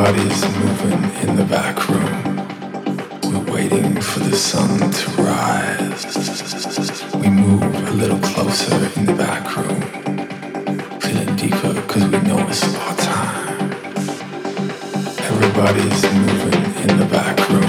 Everybody's moving in the back room. We're waiting for the sun to rise. We move a little closer in the back room. Feeling deeper because we know it's our time. Everybody's moving in the back room.